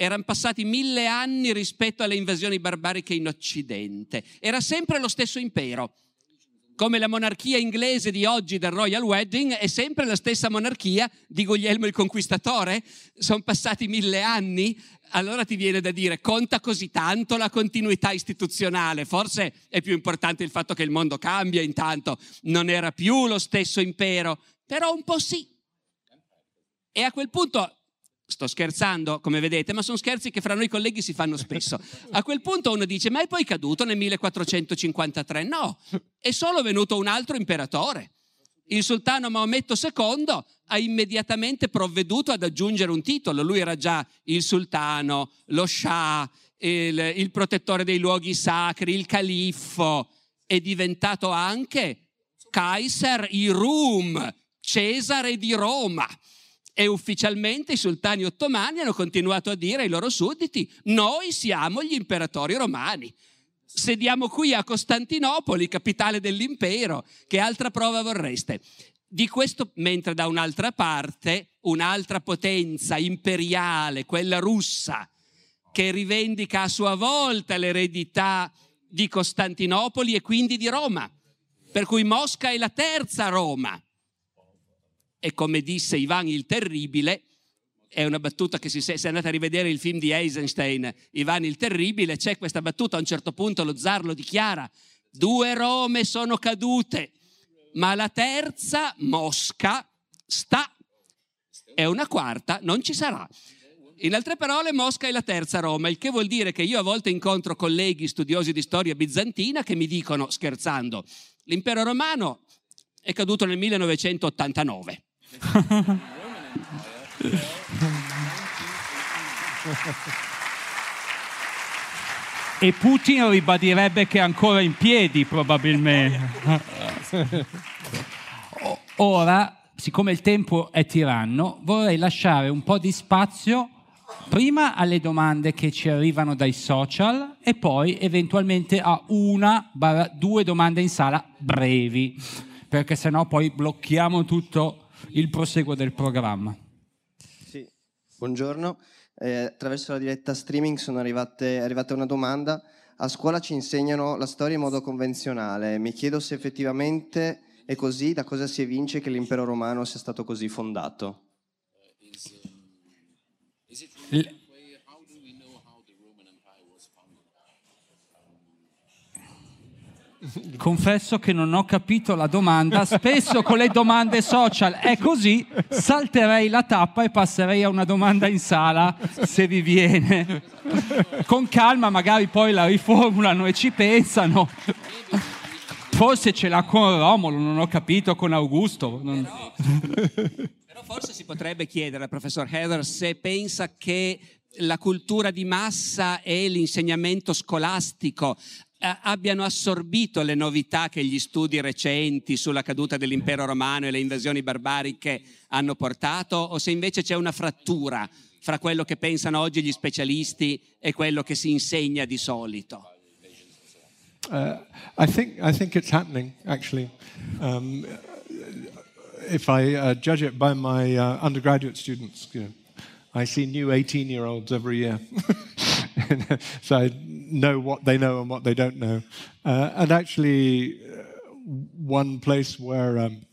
erano passati mille anni rispetto alle invasioni barbariche in Occidente. Era sempre lo stesso impero. Come la monarchia inglese di oggi del Royal Wedding è sempre la stessa monarchia di Guglielmo il Conquistatore. Sono passati mille anni, allora ti viene da dire conta così tanto la continuità istituzionale. Forse è più importante il fatto che il mondo cambia intanto. Non era più lo stesso impero, però un po' sì. E a quel punto, sto scherzando come vedete, ma sono scherzi che fra noi colleghi si fanno spesso. A quel punto uno dice, ma è poi caduto nel 1453? No, è solo venuto un altro imperatore. Il sultano Maometto II ha immediatamente provveduto ad aggiungere un titolo. Lui era già il sultano, lo scià, il, il protettore dei luoghi sacri, il califfo. È diventato anche Kaiser Irum, Cesare di Roma. E ufficialmente i sultani ottomani hanno continuato a dire ai loro sudditi, noi siamo gli imperatori romani. Sediamo qui a Costantinopoli, capitale dell'impero, che altra prova vorreste? Di questo, mentre da un'altra parte un'altra potenza imperiale, quella russa, che rivendica a sua volta l'eredità di Costantinopoli e quindi di Roma, per cui Mosca è la terza Roma e come disse Ivan il Terribile, è una battuta che si, se andate a rivedere il film di Eisenstein, Ivan il Terribile, c'è questa battuta, a un certo punto lo zar lo dichiara, due Rome sono cadute, ma la terza, Mosca, sta, e una quarta non ci sarà. In altre parole, Mosca è la terza Roma, il che vuol dire che io a volte incontro colleghi studiosi di storia bizantina che mi dicono, scherzando, l'impero romano è caduto nel 1989. E Putin ribadirebbe che è ancora in piedi, probabilmente. Ora, siccome il tempo è tiranno, vorrei lasciare un po' di spazio prima alle domande che ci arrivano dai social e poi eventualmente a una, due domande in sala brevi, perché sennò poi blocchiamo tutto il proseguo del programma. Sì, buongiorno. Eh, attraverso la diretta streaming sono arrivate, è arrivata una domanda. A scuola ci insegnano la storia in modo convenzionale. Mi chiedo se effettivamente è così, da cosa si evince che l'impero romano sia stato così fondato. L- Confesso che non ho capito la domanda. Spesso con le domande social è così, salterei la tappa e passerei a una domanda in sala se vi viene. Con calma magari poi la riformulano e ci pensano. Forse ce l'ha con Romolo, non ho capito, con Augusto. Non... Però forse si potrebbe chiedere al professor Heather se pensa che la cultura di massa e l'insegnamento scolastico abbiano assorbito le novità che gli studi recenti sulla caduta dell'impero romano e le invasioni barbariche hanno portato o se invece c'è una frattura fra quello che pensano oggi gli specialisti e quello che si insegna di solito. Uh, I think I think it's happening actually. Um, if I uh, judge it by my uh, undergraduate students, you know, I see new 18-year-olds every year. so I know what they know and what they don't know. Uh, and actually, uh, one place where um,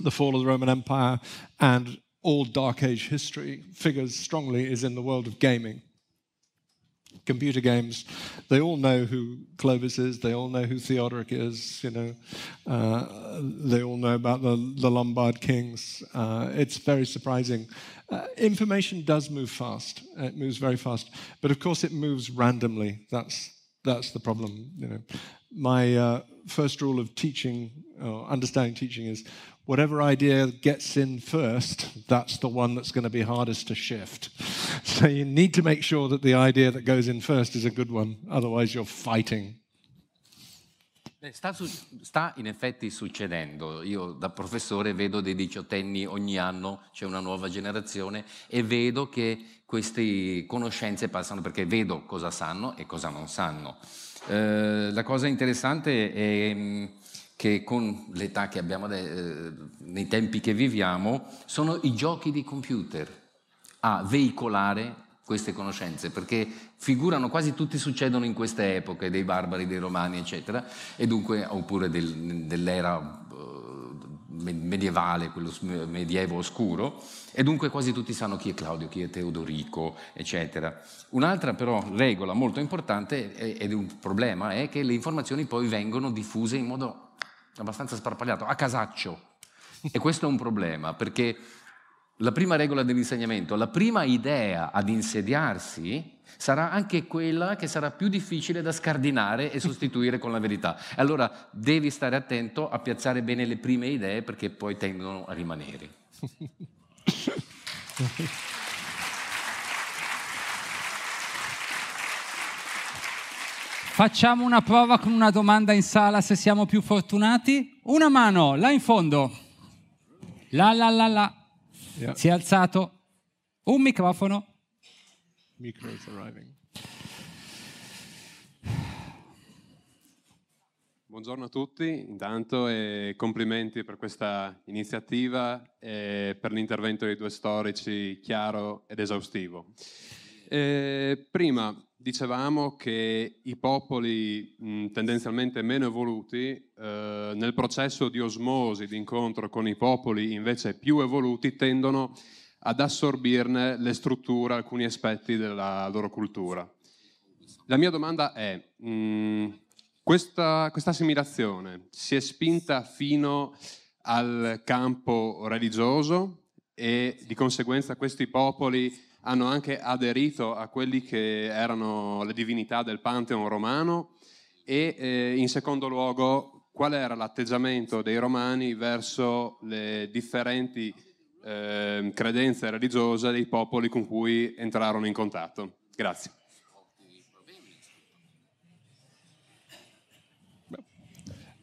the fall of the Roman Empire and all Dark Age history figures strongly is in the world of gaming. Computer games, they all know who Clovis is, they all know who Theodoric is, you know, uh, they all know about the, the Lombard kings. Uh, it's very surprising uh, information does move fast. It moves very fast, but of course it moves randomly. That's that's the problem. You know, my uh, first rule of teaching or understanding teaching is whatever idea gets in first, that's the one that's going to be hardest to shift. So you need to make sure that the idea that goes in first is a good one, otherwise, you're fighting. Eh, Sta, su- sta in effetti succedendo. Io da professore vedo dei diciottenni ogni anno, c'è una nuova generazione e vedo che queste conoscenze passano perché vedo cosa sanno e cosa non sanno. Eh, la cosa interessante è mh, che con l'età che abbiamo, eh, nei tempi che viviamo, sono i giochi di computer a veicolare queste conoscenze, perché figurano quasi tutti, succedono in queste epoche, dei barbari, dei romani, eccetera, e dunque, oppure del- dell'era eh, me- medievale, quello medievo oscuro, e dunque quasi tutti sanno chi è Claudio, chi è Teodorico, eccetera. Un'altra però regola molto importante ed un problema è che le informazioni poi vengono diffuse in modo abbastanza sparpagliato, a casaccio. E questo è un problema, perché la prima regola dell'insegnamento, la prima idea ad insediarsi sarà anche quella che sarà più difficile da scardinare e sostituire con la verità. Allora devi stare attento a piazzare bene le prime idee perché poi tendono a rimanere. Facciamo una prova con una domanda in sala se siamo più fortunati. Una mano, là in fondo. Là, là, là, là. Yeah. Si è alzato. Un microfono. Micro is arriving. Buongiorno a tutti, intanto e complimenti per questa iniziativa e per l'intervento dei due storici chiaro ed esaustivo. Eh, prima dicevamo che i popoli mh, tendenzialmente meno evoluti, eh, nel processo di osmosi, di incontro con i popoli invece più evoluti, tendono ad assorbirne le strutture, alcuni aspetti della loro cultura. La mia domanda è, mh, questa, questa assimilazione si è spinta fino al campo religioso e di conseguenza questi popoli hanno anche aderito a quelli che erano le divinità del Pantheon romano e eh, in secondo luogo qual era l'atteggiamento dei romani verso le differenti eh, credenze religiose dei popoli con cui entrarono in contatto. Grazie.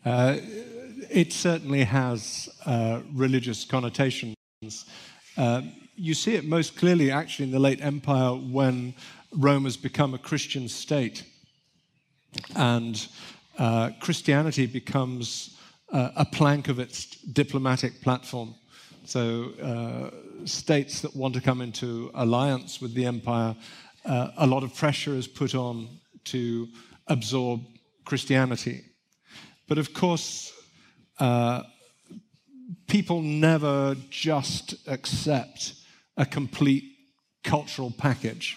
Uh, it certainly has uh, religious connotations. Uh, you see it most clearly, actually, in the late Empire when Rome has become a Christian state. And uh, Christianity becomes uh, a plank of its diplomatic platform. So, uh, states that want to come into alliance with the empire, uh, a lot of pressure is put on to absorb Christianity. But of course, uh, people never just accept a complete cultural package,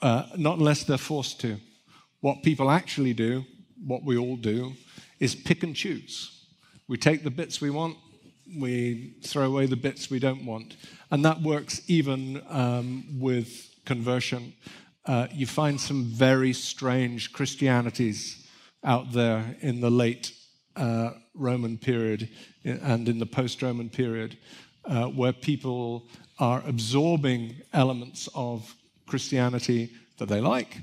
uh, not unless they're forced to. What people actually do, what we all do, is pick and choose. We take the bits we want, we throw away the bits we don't want. And that works even um, with conversion. Uh, you find some very strange Christianities out there in the late uh, Roman period and in the post Roman period, uh, where people are absorbing elements of Christianity that they like.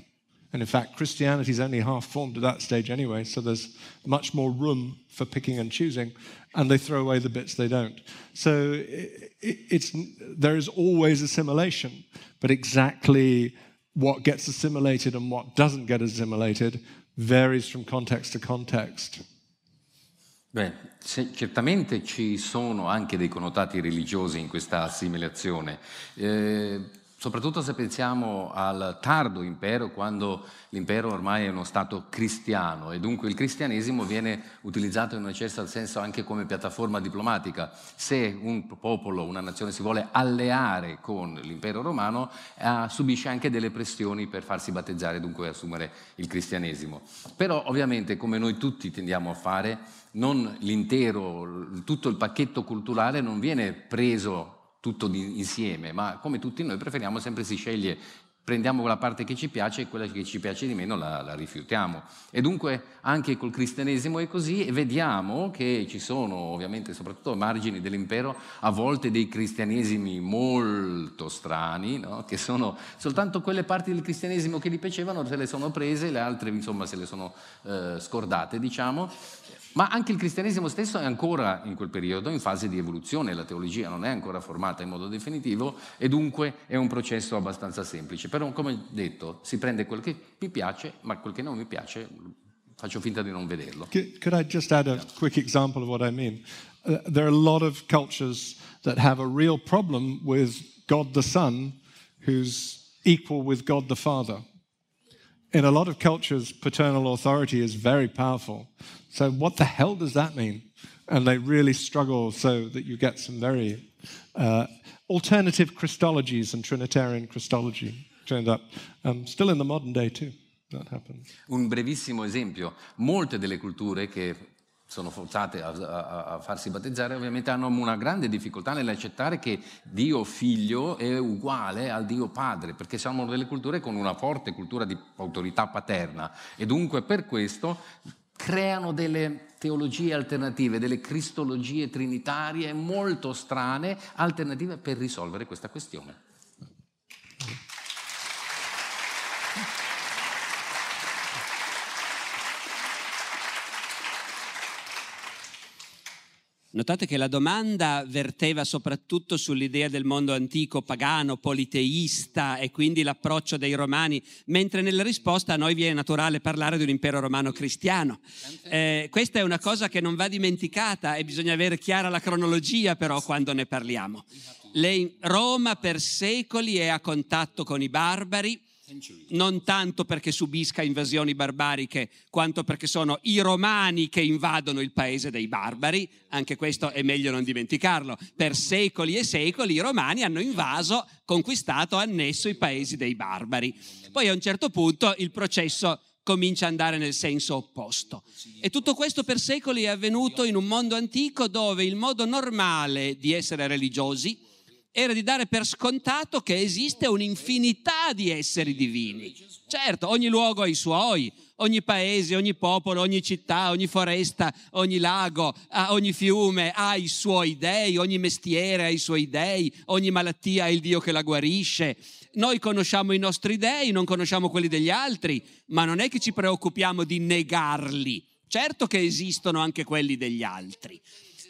And in fact, Christianity is only half formed at that stage anyway, so there's much more room for picking and choosing, and they throw away the bits they don't. So it, it's, there is always assimilation, but exactly what gets assimilated and what doesn't get assimilated varies from context to context. Beh, se- certamente ci sono anche dei connotati religiosi in questa assimilazione, eh, soprattutto se pensiamo al tardo impero, quando l'impero ormai è uno stato cristiano e dunque il cristianesimo viene utilizzato in un certo senso anche come piattaforma diplomatica. Se un popolo, una nazione si vuole alleare con l'impero romano, eh, subisce anche delle pressioni per farsi battezzare e dunque assumere il cristianesimo. Però ovviamente, come noi tutti tendiamo a fare, non l'intero, tutto il pacchetto culturale non viene preso tutto di- insieme, ma come tutti noi preferiamo sempre si sceglie prendiamo quella parte che ci piace e quella che ci piace di meno la, la rifiutiamo. E dunque anche col cristianesimo è così e vediamo che ci sono ovviamente soprattutto ai margini dell'impero a volte dei cristianesimi molto strani, no? che sono soltanto quelle parti del cristianesimo che gli piacevano se le sono prese, le altre insomma se le sono eh, scordate diciamo. Ma anche il cristianesimo stesso è ancora in quel periodo in fase di evoluzione, la teologia non è ancora formata in modo definitivo e dunque è un processo abbastanza semplice. Però come detto, si prende quel che mi piace, ma quel che non mi piace faccio finta di non vederlo. Could I just add a quick example of what I mean? Uh, there are a lot of cultures that have a real problem with God the Son, who's equal with God the Father. In a lot of cultures, paternal authority is very powerful. So, what the hell does that mean? And they really struggle so that you get some very uh, alternative Christologies and Trinitarian Christology turned up. Um, still in the modern day, too. That happens. Un brevissimo esempio. Molte delle culture che sono forzate a, a, a, farsi battezzare, ovviamente hanno una grande difficoltà nell'accettare che Dio figlio è uguale al Dio padre, perché siamo delle culture con una forte cultura di autorità paterna e dunque per questo creano delle teologie alternative, delle cristologie trinitarie molto strane, alternative per risolvere questa questione. Notate che la domanda verteva soprattutto sull'idea del mondo antico pagano, politeista e quindi l'approccio dei romani, mentre nella risposta a noi viene naturale parlare di un impero romano cristiano. Eh, questa è una cosa che non va dimenticata e bisogna avere chiara la cronologia però quando ne parliamo. Le, Roma per secoli è a contatto con i barbari, non tanto perché subisca invasioni barbariche, quanto perché sono i romani che invadono il paese dei barbari, anche questo è meglio non dimenticarlo. Per secoli e secoli i romani hanno invaso, conquistato, annesso i paesi dei barbari. Poi a un certo punto il processo comincia ad andare nel senso opposto. E tutto questo per secoli è avvenuto in un mondo antico dove il modo normale di essere religiosi, era di dare per scontato che esiste un'infinità di esseri divini. Certo, ogni luogo ha i suoi, ogni paese, ogni popolo, ogni città, ogni foresta, ogni lago, ogni fiume ha i suoi dei, ogni mestiere ha i suoi dei, ogni malattia ha il Dio che la guarisce. Noi conosciamo i nostri dei, non conosciamo quelli degli altri, ma non è che ci preoccupiamo di negarli. Certo che esistono anche quelli degli altri.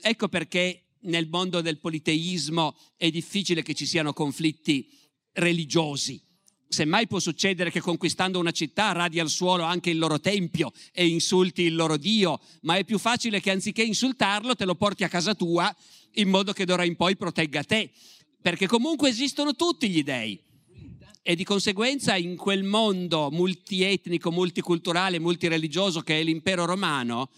Ecco perché nel mondo del politeismo è difficile che ci siano conflitti religiosi. Semmai può succedere che conquistando una città radi al suolo anche il loro tempio e insulti il loro Dio, ma è più facile che anziché insultarlo te lo porti a casa tua in modo che d'ora in poi protegga te, perché comunque esistono tutti gli dei. E di conseguenza in quel mondo multietnico, multiculturale, multireligioso che è l'impero romano,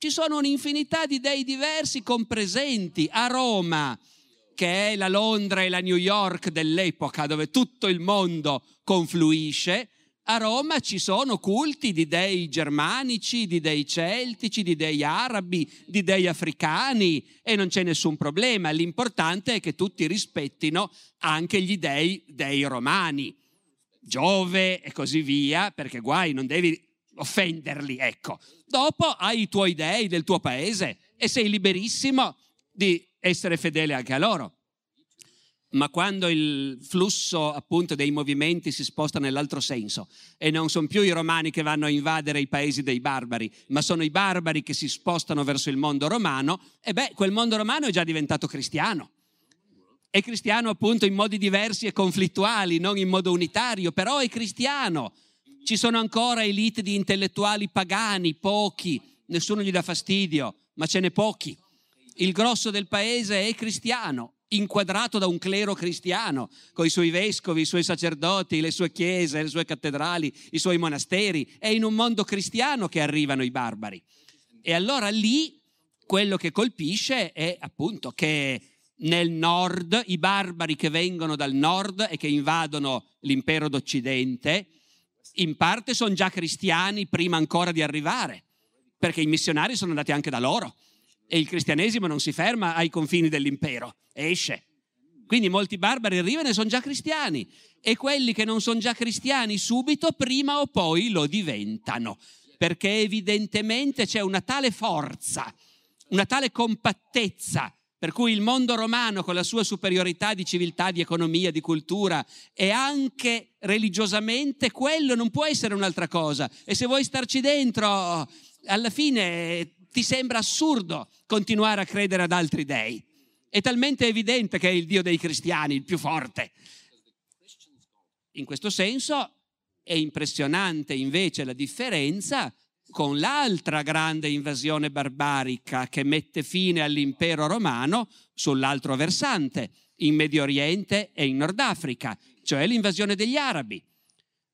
ci sono un'infinità di dei diversi compresenti a Roma, che è la Londra e la New York dell'epoca, dove tutto il mondo confluisce. A Roma ci sono culti di dei germanici, di dei celtici, di dei arabi, di dei africani e non c'è nessun problema. L'importante è che tutti rispettino anche gli dei dei romani, Giove e così via, perché guai, non devi offenderli, ecco. Dopo hai i tuoi dei del tuo paese e sei liberissimo di essere fedele anche a loro. Ma quando il flusso appunto dei movimenti si sposta nell'altro senso e non sono più i romani che vanno a invadere i paesi dei barbari, ma sono i barbari che si spostano verso il mondo romano, e beh, quel mondo romano è già diventato cristiano. È cristiano appunto in modi diversi e conflittuali, non in modo unitario, però è cristiano ci sono ancora elite di intellettuali pagani, pochi, nessuno gli dà fastidio, ma ce n'è pochi. Il grosso del paese è cristiano, inquadrato da un clero cristiano, con i suoi vescovi, i suoi sacerdoti, le sue chiese, le sue cattedrali, i suoi monasteri. È in un mondo cristiano che arrivano i barbari. E allora lì quello che colpisce è appunto che nel nord i barbari che vengono dal nord e che invadono l'impero d'Occidente, in parte sono già cristiani prima ancora di arrivare, perché i missionari sono andati anche da loro e il cristianesimo non si ferma ai confini dell'impero, esce. Quindi molti barbari arrivano e sono già cristiani e quelli che non sono già cristiani subito, prima o poi lo diventano, perché evidentemente c'è una tale forza, una tale compattezza per cui il mondo romano, con la sua superiorità di civiltà, di economia, di cultura, e anche religiosamente, quello non può essere un'altra cosa. E se vuoi starci dentro, alla fine ti sembra assurdo continuare a credere ad altri dei. È talmente evidente che è il Dio dei cristiani, il più forte. In questo senso è impressionante invece la differenza con l'altra grande invasione barbarica che mette fine all'impero romano sull'altro versante, in Medio Oriente e in Nord Africa, cioè l'invasione degli arabi.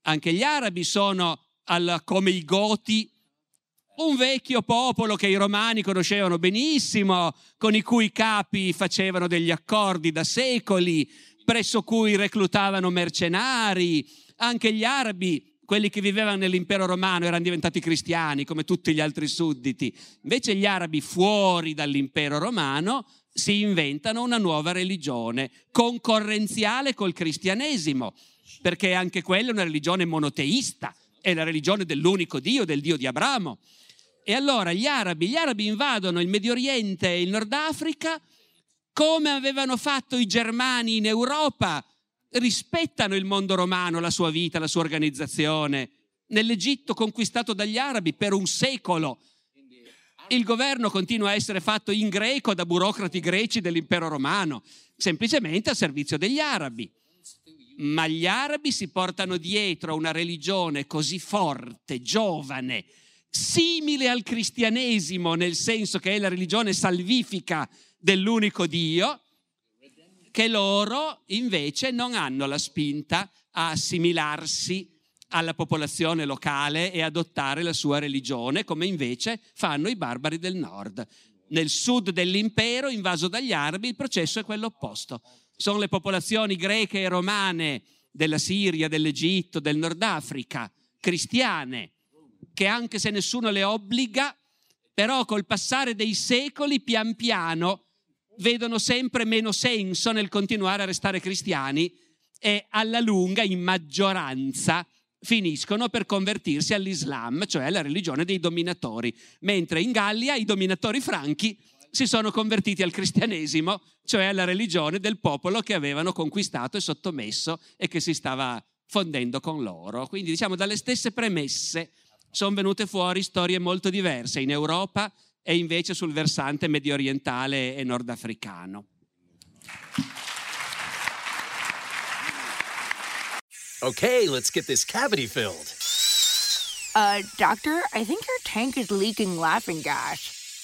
Anche gli arabi sono, al, come i goti, un vecchio popolo che i romani conoscevano benissimo, con i cui capi facevano degli accordi da secoli, presso cui reclutavano mercenari. Anche gli arabi quelli che vivevano nell'impero romano erano diventati cristiani come tutti gli altri sudditi. Invece gli arabi fuori dall'impero romano si inventano una nuova religione concorrenziale col cristianesimo, perché anche quella è una religione monoteista, è la religione dell'unico Dio, del Dio di Abramo. E allora gli arabi, gli arabi invadono il Medio Oriente e il Nord Africa come avevano fatto i germani in Europa rispettano il mondo romano, la sua vita, la sua organizzazione. Nell'Egitto conquistato dagli arabi per un secolo il governo continua a essere fatto in greco da burocrati greci dell'impero romano, semplicemente a servizio degli arabi. Ma gli arabi si portano dietro una religione così forte, giovane, simile al cristianesimo, nel senso che è la religione salvifica dell'unico Dio, che loro invece non hanno la spinta a assimilarsi alla popolazione locale e adottare la sua religione, come invece fanno i barbari del nord. Nel sud dell'impero, invaso dagli arabi, il processo è quello opposto. Sono le popolazioni greche e romane della Siria, dell'Egitto, del Nord Africa, cristiane, che anche se nessuno le obbliga, però col passare dei secoli, pian piano, vedono sempre meno senso nel continuare a restare cristiani e alla lunga, in maggioranza, finiscono per convertirsi all'Islam, cioè alla religione dei dominatori, mentre in Gallia i dominatori franchi si sono convertiti al cristianesimo, cioè alla religione del popolo che avevano conquistato e sottomesso e che si stava fondendo con loro. Quindi diciamo dalle stesse premesse sono venute fuori storie molto diverse in Europa e invece sul versante medio orientale e nordafricano. Okay, let's get this cavity filled. Uh, doctor, I think your tank is leaking laughing gas.